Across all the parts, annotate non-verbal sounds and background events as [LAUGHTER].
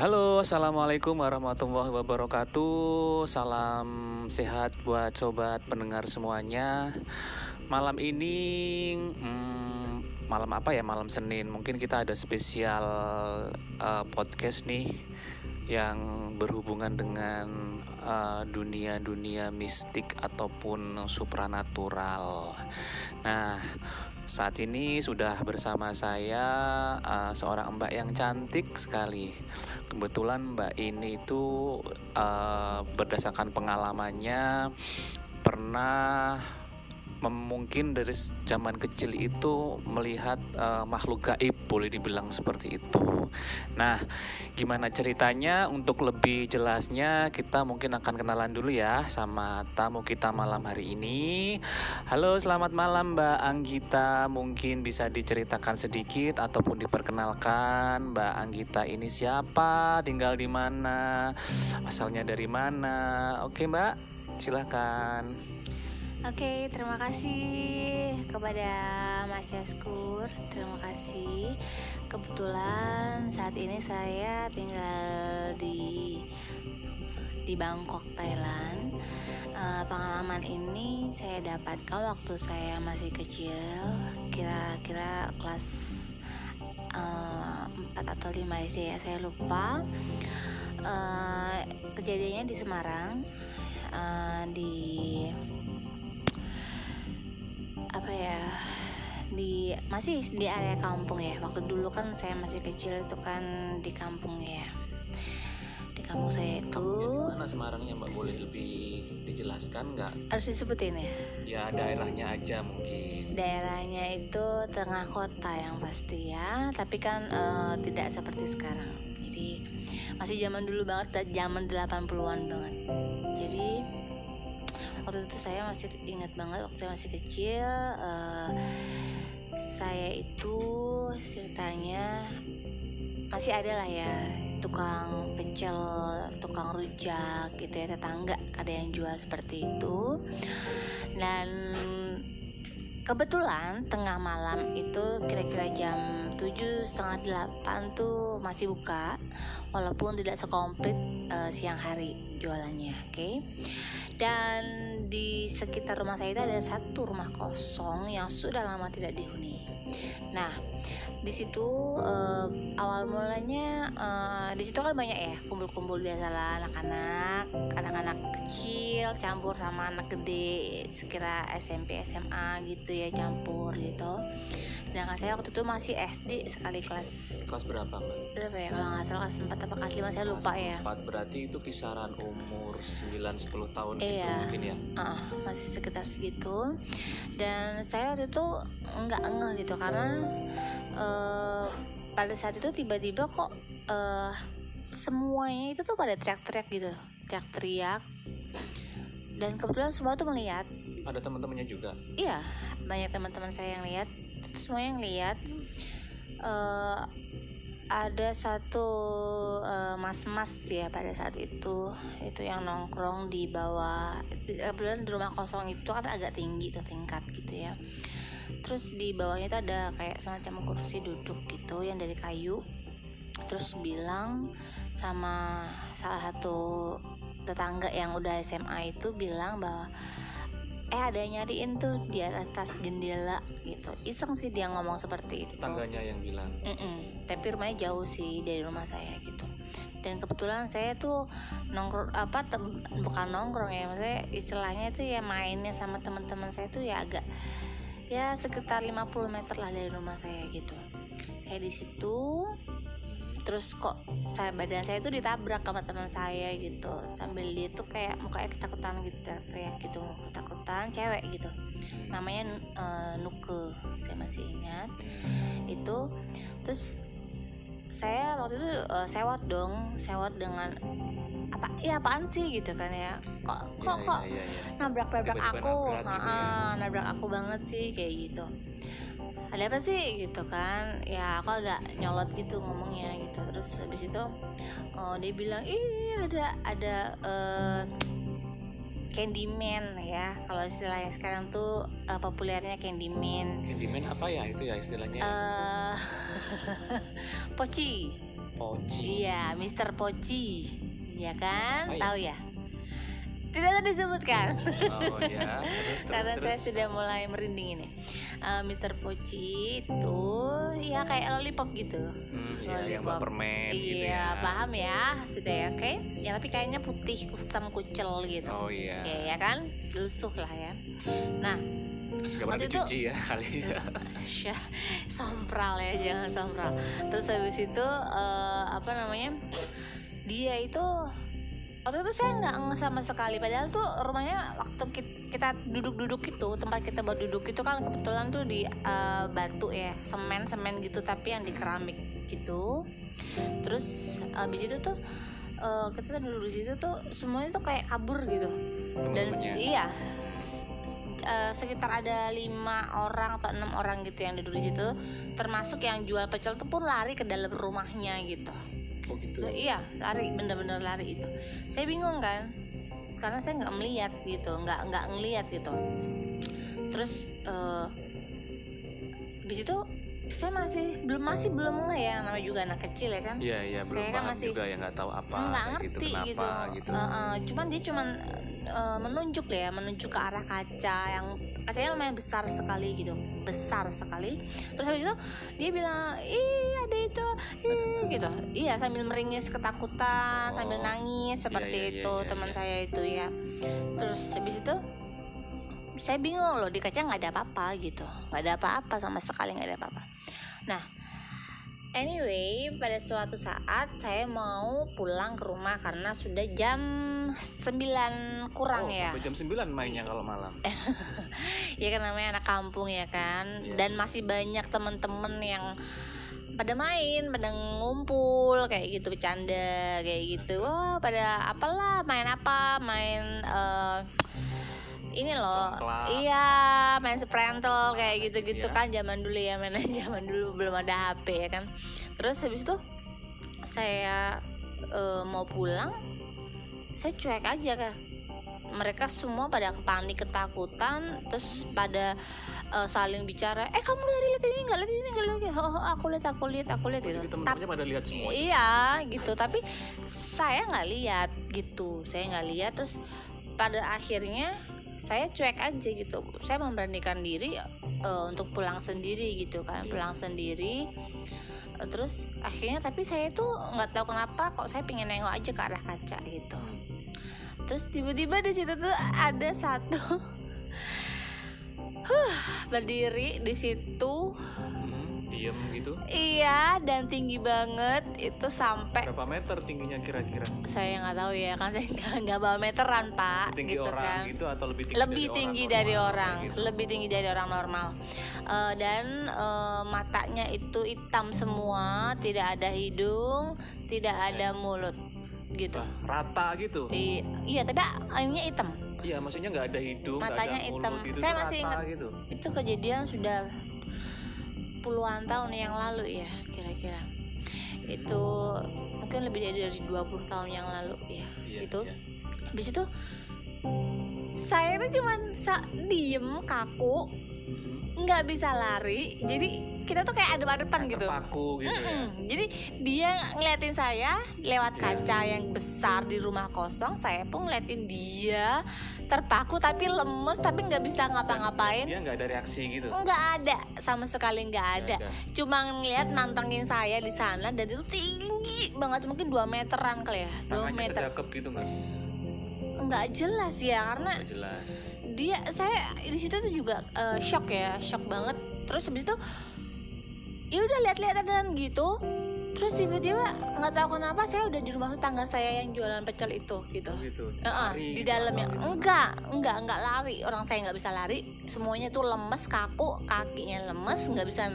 Halo, assalamualaikum warahmatullahi wabarakatuh. Salam sehat buat sobat pendengar semuanya. Malam ini, hmm, malam apa ya? Malam Senin. Mungkin kita ada spesial uh, podcast nih yang berhubungan dengan uh, dunia-dunia mistik ataupun supranatural. Nah, saat ini sudah bersama saya uh, seorang mbak yang cantik sekali. Kebetulan mbak ini itu uh, berdasarkan pengalamannya pernah mungkin dari zaman kecil itu melihat uh, makhluk gaib boleh dibilang seperti itu. Nah, gimana ceritanya? Untuk lebih jelasnya kita mungkin akan kenalan dulu ya sama tamu kita malam hari ini. Halo, selamat malam Mbak Anggita. Mungkin bisa diceritakan sedikit ataupun diperkenalkan Mbak Anggita ini siapa, tinggal di mana, asalnya dari mana. Oke, Mbak. Silahkan. Oke, terima kasih kepada Mas Yaskur. Terima kasih. Kebetulan saat ini saya tinggal di di Bangkok, Thailand. Uh, pengalaman ini saya dapatkan waktu saya masih kecil, kira-kira kelas uh, eh, 4 atau 5 SD ya, saya lupa. Uh, kejadiannya di Semarang, uh, di apa ya di masih di area kampung ya. Waktu dulu kan saya masih kecil itu kan di kampung ya. Di kampung saya itu mana Semarangnya mbak? Boleh lebih dijelaskan nggak? Harus disebutin ya? Ya daerahnya aja mungkin. Daerahnya itu tengah kota yang pasti ya tapi kan uh, tidak seperti sekarang. Jadi masih zaman dulu banget zaman 80-an banget waktu itu saya masih ingat banget waktu saya masih kecil uh, saya itu ceritanya masih ada lah ya tukang pecel, tukang rujak gitu ya tetangga ada yang jual seperti itu dan kebetulan tengah malam itu kira-kira jam tujuh setengah delapan tuh masih buka walaupun tidak sekomplit uh, siang hari jualannya oke okay? dan di sekitar rumah saya itu ada satu rumah kosong yang sudah lama tidak dihuni. Nah, di situ uh, awal mulanya uh, di situ kan banyak ya kumpul-kumpul biasalah anak-anak, anak-anak kecil campur sama anak gede, sekira SMP SMA gitu ya campur gitu. Sedangkan saya waktu itu masih SD sekali kelas. Kelas berapa mbak? Berapa ya? Kalau nggak salah kelas 4 atau kelas 5 saya lupa ya. 4 berarti itu kisaran umur 9-10 tahun gitu iya. gitu mungkin ya? Uh, masih sekitar segitu. Dan saya waktu itu nggak ngeh gitu karena uh, pada saat itu tiba-tiba kok uh, semuanya itu tuh pada teriak-teriak gitu. Teriak-teriak. Dan kebetulan semua tuh melihat. Ada teman-temannya juga? Iya banyak teman-teman saya yang lihat itu semua yang lihat uh, ada satu uh, mas-mas ya pada saat itu. Itu yang nongkrong di bawah kebetulan di rumah kosong itu kan agak tinggi tuh tingkat gitu ya. Terus di bawahnya itu ada kayak semacam kursi duduk gitu yang dari kayu. Terus bilang sama salah satu tetangga yang udah SMA itu bilang bahwa eh ada yang nyariin tuh di atas jendela gitu. Iseng sih dia ngomong seperti itu. Tangganya yang bilang. Mm -mm. tapi rumahnya jauh sih dari rumah saya gitu. Dan kebetulan saya tuh nongkrong apa bukan nongkrong ya maksudnya istilahnya itu ya mainnya sama teman-teman saya tuh ya agak ya sekitar 50 meter lah dari rumah saya gitu. Saya di situ terus kok saya badan saya itu ditabrak sama teman saya gitu. Sambil dia tuh kayak mukanya ketakutan gitu teriak gitu ketakutan cewek gitu. Namanya uh, Nuke saya masih ingat. Itu terus saya waktu itu uh, sewot dong sewot dengan apa ya apaan sih gitu kan ya. Kok kok ya, kok ya, ya, ya. nabrak nabrak aku? nabrak, gitu ya. nabrak aku banget sih kayak gitu ada apa sih gitu kan ya aku agak nyolot gitu ngomongnya gitu terus habis itu oh, dia bilang ih ada ada uh, Candyman ya kalau istilahnya sekarang tuh uh, populernya Candyman Candyman apa ya itu ya istilahnya [LAUGHS] uh, Poci Poci. Iya, Mr. Poci. Iya kan? Oh, iya. Tahu ya? Tidak usah disebutkan. Oh ya. Terus terus Karena saya terus. sudah mulai merinding ini. Eh, Mr. Poci itu ya kayak lollipop gitu. Hmm, iya, yang Lollipop. bawa permen Iya, gitu ya. paham ya. Sudah ya, oke. Ya tapi kayaknya putih kusam kucel gitu. Oh iya. Oke, ya kan? Lusuh lah ya. Nah, Gak pernah Waktu itu- dicuci ya kali ya. [LAUGHS] Sompral ya jangan sompral terus habis itu eh, apa namanya dia itu waktu itu saya nggak nge sama sekali. Padahal tuh rumahnya waktu ki- kita duduk-duduk itu tempat kita buat duduk itu kan kebetulan tuh di eh, batu ya semen semen gitu tapi yang di keramik gitu. Terus habis itu tuh eh, kita duduk di situ tuh semuanya tuh kayak kabur gitu. Dan iya. Eh, sekitar ada lima orang atau enam orang gitu yang duduk di situ. Termasuk yang jual pecel tuh pun lari ke dalam rumahnya gitu Oh gitu. So, iya lari bener-bener lari itu. Saya bingung kan karena saya nggak melihat gitu nggak nggak ngelihat gitu. Terus eh habis itu saya masih belum masih belum nge ya namanya juga anak kecil ya kan? Iya iya belum Saya kan masih juga ya nggak tahu apa nggak ngerti gitu gitu, kenapa gitu. Eh, eh, cuman dia cuman eh, menunjuk ya menunjuk ke arah kaca yang kacanya lumayan besar sekali gitu besar sekali terus habis itu dia bilang ih ada itu ih gitu iya sambil meringis ketakutan Oh. sambil nangis seperti iya, iya, itu iya, teman iya. saya itu ya terus habis itu saya bingung loh di kaca nggak ada apa-apa gitu nggak ada apa-apa sama sekali nggak ada apa-apa nah Anyway, pada suatu saat saya mau pulang ke rumah karena sudah jam 9 kurang oh, ya. Sampai jam 9 mainnya kalau malam. [LAUGHS] Ya kan namanya anak kampung ya kan. Iya. Dan masih banyak temen-temen yang pada main, pada ngumpul kayak gitu bercanda kayak gitu. Wah, pada apalah main apa? Main eh, ini loh. Iya, main sprentel kayak gitu-gitu Iya. kan zaman dulu ya, mainnya [LAUGHS] zaman dulu belum ada HP ya kan. Terus habis itu saya eh, mau pulang saya cuek aja kak. Mereka semua pada panik ketakutan terus pada eh, saling bicara eh kamu lihat lihat ini nggak? Lihat ini nggak? Lihat oh, oh, aku lihat aku lihat aku lihat gitu. Jadi Tapi- teman-temannya pada lihat semua. iya gitu. Tapi saya nggak lihat gitu. Saya nggak lihat. Terus pada akhirnya saya cuek aja gitu. Saya memberanikan diri eh, untuk pulang sendiri gitu kan Iya. pulang sendiri. Eh, terus akhirnya tapi saya tuh nggak tahu kenapa kok saya pengen nengok aja ke arah kaca gitu. Terus tiba-tiba di situ tuh ada satu [LAUGHS] huh, berdiri di situ. Hmm, diem gitu. Iya, dan tinggi banget itu sampai Berapa meter tingginya kira-kira? saya nggak tahu ya kan saya nggak nggak bawa meteran pak Tinggi gitu orang kan gitu atau lebih tinggi lebih dari tinggi orang dari normal, orang gitu? lebih tinggi dari orang normal Eh, dan eh, matanya itu hitam semua tidak ada hidung tidak ada mulut gitu Wah, rata gitu. I- iya tapi ini hitam Iya, maksudnya nggak ada hidung, Matanya ada hitam. mulut gitu. Saya masih ingat. gitu. itu kejadian sudah puluhan tahun yang lalu ya kira-kira itu mungkin lebih dari 20 tahun yang lalu ya Iya, itu iya. habis itu saya tuh cuman sa- diem kaku. Nggak bisa lari jadi kita tuh kayak adep-adepan gitu terpaku gitu ya. Mm-mm. Jadi dia ngeliatin saya lewat Iya. kaca yang besar di rumah kosong, saya pun ngeliatin dia terpaku tapi lemes tapi nggak bisa ngapa-ngapain. Dia nggak ada reaksi gitu. Nggak ada sama sekali nggak ada. ada. Cuma ngeliat mantengin saya di sana dan itu tinggi banget mungkin 2 meteran kali ya, 2 Tangannya meter. gitu nggak? Nggak jelas ya karena Nggak jelas. Dia saya di situ tuh juga eh, shock ya shock banget. Terus habis itu ya udah lihat-lihatan gitu. Terus tiba-tiba nggak tahu kenapa saya udah di rumah tetangga saya yang jualan pecel itu gitu. Oh gitu. Heeh, Lari di dalamnya gitu. enggak enggak enggak lari. Orang saya nggak bisa lari. Semuanya tuh lemes kaku kakinya lemes nggak bisa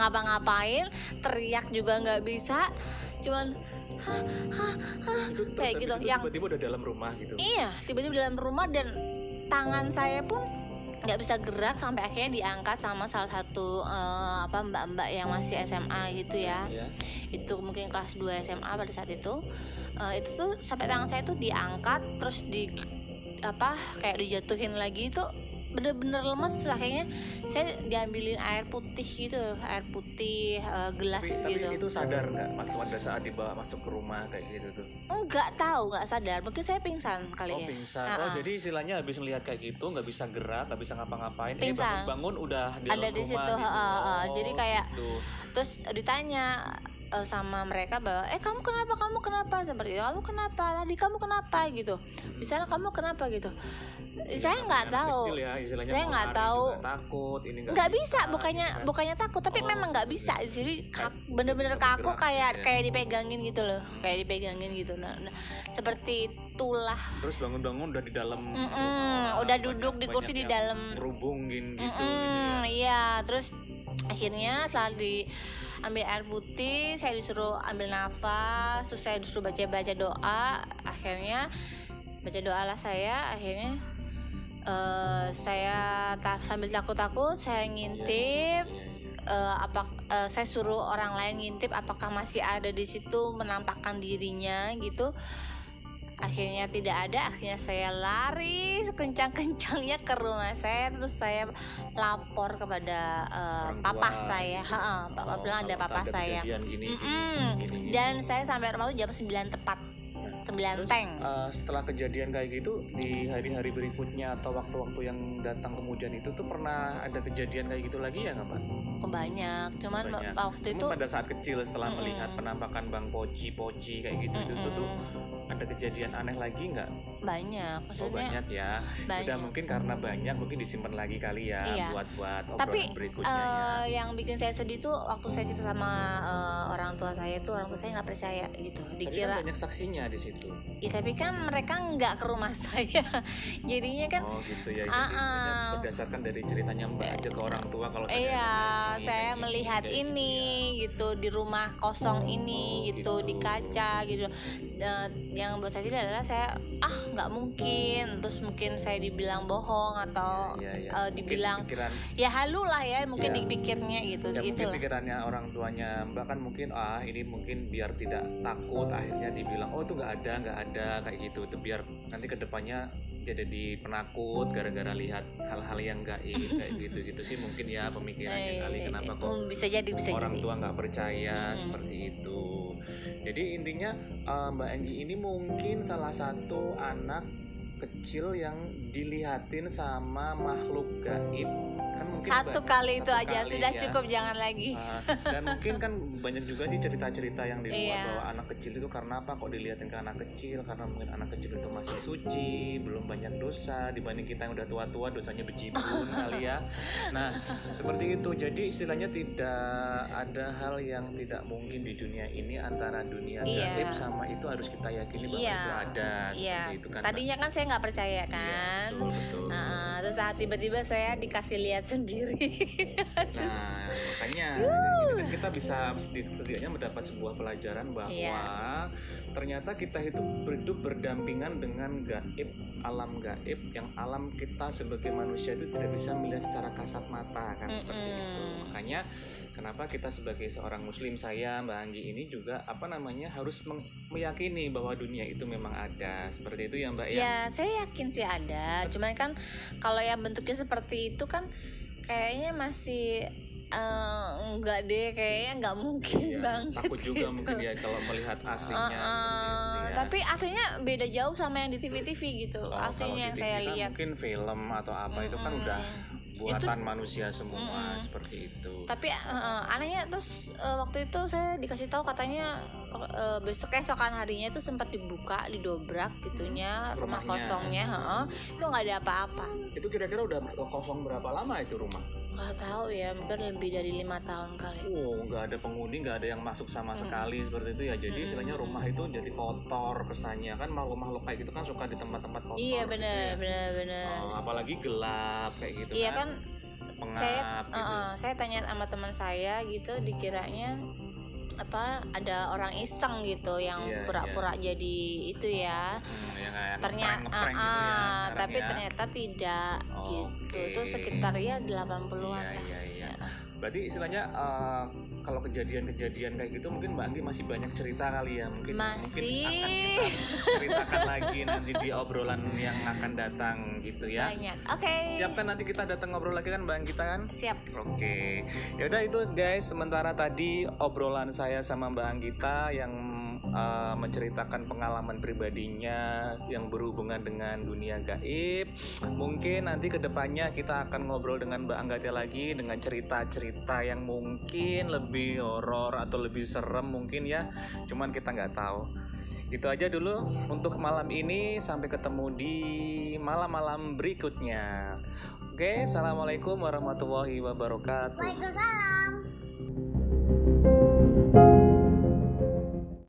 ngapa-ngapain. Teriak juga nggak bisa. Cuman hah, hah, hah, kayak gitu. itu yang tiba-tiba udah dalam rumah gitu. Iya, tiba-tiba di dalam rumah dan tangan saya pun nggak bisa gerak sampai akhirnya diangkat sama salah satu eh, apa mbak-mbak yang masih SMA gitu ya. Iya. Itu mungkin kelas 2 SMA pada saat itu. Eh, itu tuh sampai tangan saya tuh diangkat terus di apa kayak dijatuhin lagi itu bener-bener lemes terus akhirnya saya diambilin air putih gitu air putih uh, gelas tapi, gitu. tapi itu sadar nggak waktu pada saat dibawa masuk ke rumah kayak gitu tuh? Nggak tahu nggak sadar. Mungkin saya pingsan kali oh ya. pingsan. Ah, oh ah. jadi istilahnya habis ngelihat kayak gitu nggak bisa gerak nggak bisa ngapa-ngapain. Eh Pingsan. bangun bangun udah di Ada di rumah situ, gitu. ah, ah. Oh, Jadi kayak gitu. terus ditanya eh, sama mereka bahwa eh kamu kenapa? Kamu kenapa? Seperti itu kamu kenapa? Tadi kamu kenapa? Gitu. Misalnya kamu kenapa? Gitu saya nggak tahu kecil ya, saya nggak tahu takut ini nggak bisa gitu bukannya kan. bukannya takut tapi Oh, memang nggak gitu. bisa jadi Kayak kak- bener-bener kaku bergerak kayak gitu ya. kayak dipegangin gitu loh kayak dipegangin gitu nah, nah, seperti itulah terus bangun-bangun udah di dalam Mm-mm, rumah, udah banyak- duduk di kursi di dalam ngerubungin gitu, gitu Mm-mm, ya. iya terus akhirnya setelah diambil air putih saya disuruh ambil nafas terus saya disuruh baca baca doa akhirnya baca doa lah saya akhirnya eh, saya ta- sambil takut takut saya ngintip eh, apa eh, saya suruh orang lain ngintip apakah masih ada di situ menampakkan dirinya gitu akhirnya tidak ada akhirnya saya lari sekencang-kencangnya ke rumah saya terus saya lapor kepada Orang papa tua saya gitu. Ha-ha, papa Oh, bilang ada papa ada saya gini, gini, Mm-mm. gini, gini. dan saya sampai rumah itu jam 9 tepat 9 Terus, teng eh, setelah kejadian kayak gitu di hari-hari berikutnya atau waktu-waktu yang datang kemudian itu tuh pernah ada kejadian kayak gitu lagi ya nggak pak? oh, banyak cuman Banyak. waktu Cuma itu pada saat kecil setelah Mm-mm. melihat penampakan bang poci poci kayak gitu itu tuh, tuh Mm-mm. ada kejadian aneh lagi nggak? Banyak Oh maksudnya banyak ya. banyak. Udah mungkin karena banyak mungkin disimpan lagi kali ya Iya. buat buat tapi berikutnya ya. eh, yang bikin saya sedih tuh waktu saya cerita sama eh, orang tua saya tuh orang tua saya nggak percaya gitu Tapi kan dikira banyak saksinya di situ. ya tapi kan mereka nggak ke rumah [LAUGHS] saya jadinya kan oh gitu ya. Jadi ah. berdasarkan dari ceritanya Mbak aja ke orang tua kalau Iya, ini, saya kayak gini, melihat kayak gitu ini ya. gitu di rumah kosong ini Oh, gitu gitu. di kaca gitu. Dan yang buat saya sedih adalah saya ah nggak mungkin terus mungkin saya dibilang bohong atau Iya, iya. eh, Mungkin dibilang pikiran ya halu lah ya mungkin Iya. dipikirnya gitu ya gitu mungkin pikirannya orang tuanya Mbak kan mungkin ah ini mungkin biar tidak takut akhirnya dibilang oh itu nggak ada nggak ada kayak gitu itu biar nanti ke depannya jadi di penakut gara-gara lihat hal-hal yang gaib kayak [LAUGHS] gitu gitu sih mungkin ya pemikirannya kali Eh, kenapa kok hmm, bisa jadi bisa orang jadi. tua nggak percaya Hmm. seperti itu jadi intinya eh, Mbak Anggi ini mungkin salah satu anak kecil yang dilihatin sama makhluk gaib kan mungkin Satu banyak- kali itu satu aja kali sudah ya. cukup jangan lagi. Ah, [LAUGHS] dan mungkin kan banyak juga di cerita-cerita yang di luar Iya. bahwa anak kecil itu karena apa kok dilihatin ke anak kecil karena mungkin anak kecil itu masih suci belum banyak dosa dibanding kita yang udah tua-tua dosanya bejibun [LAUGHS] kali ya nah seperti itu jadi istilahnya tidak ada hal yang tidak mungkin di dunia ini antara dunia Iya. gaib sama itu harus kita yakini bahwa Iya. itu ada Iya. seperti itu kan Tadinya kan saya nggak percaya Iya, kan. betul, betul. Nah, terus saat tiba-tiba saya dikasih lihat sendiri. [LAUGHS] Nah, makanya kan kita bisa sedikit- setidaknya mendapat sebuah pelajaran bahwa Iya. ternyata kita itu hidup berdampingan dengan gaib, alam gaib yang alam kita sebagai manusia itu tidak bisa melihat secara kasat mata kan seperti Mm-mm. itu. Makanya kenapa kita sebagai seorang muslim saya Mbak Anggi ini juga apa namanya harus meyakini bahwa dunia itu memang ada. Seperti itu ya Mbak ya. ya, saya yakin sih ada. Cuman kan kalau yang bentuknya seperti itu kan kayaknya masih enggak deh, kayaknya nggak mungkin Iya, banget. takut juga gitu. mungkin ya kalau melihat aslinya seperti itu ya. Tapi aslinya beda jauh sama yang di TV-TV gitu. Oh, kalau aslinya yang di saya TV kan lihat. mungkin film atau apa itu kan udah buatan manusia semua Mm-mm. seperti itu. tapi eh, anehnya terus eh, waktu itu saya dikasih tahu katanya eh, besok keesokan harinya itu sempat dibuka didobrak gitunya rumah Rumahnya. kosongnya heeh. itu nggak ada apa-apa Itu kira-kira udah kosong berapa lama itu rumah? Nggak tahu ya mungkin lebih dari lima tahun kali Oh, nggak ada penghuni, nggak ada yang masuk sama Mm. sekali seperti itu ya. Jadi Mm. istilahnya rumah itu jadi kotor kesannya kan makhluk-makhluk kayak gitu kan suka di tempat-tempat kotor. iya gitu benar ya. benar benar Oh, apalagi gelap kayak gitu iya kan. kan Pengap saya gitu. eh, saya tanya sama teman saya gitu dikiranya apa ada orang iseng gitu yang Iya, pura-pura jadi itu ya Hmm, kayak ternyata ngeprank-ngeprank gitu ya, sekarang tapi ya. ternyata tidak Oke. gitu itu sekitar ya 80-an Iya, lah iya, iya. Berarti istilahnya uh, kalau kejadian-kejadian kayak gitu mungkin Mbak Anggi masih banyak cerita kali ya. Mungkin Masih. mungkin akan kita ceritakan lagi nanti di obrolan yang akan datang gitu ya. Banyak. Oke. Siapkan nanti kita datang ngobrol lagi kan Mbak Anggita kan? Siap. Oke, ya udah itu guys. Sementara tadi obrolan saya sama Mbak Anggita yang uh, menceritakan pengalaman pribadinya yang berhubungan dengan dunia gaib. Mungkin nanti ke depannya kita akan ngobrol dengan Mbak Anggita lagi dengan cerita-cerita yang mungkin lebih horor atau lebih serem mungkin ya. Cuman kita nggak tahu. Itu aja dulu untuk malam ini. Sampai ketemu di malam-malam berikutnya. Oke, assalamualaikum warahmatullahi wabarakatuh. Waalaikumsalam.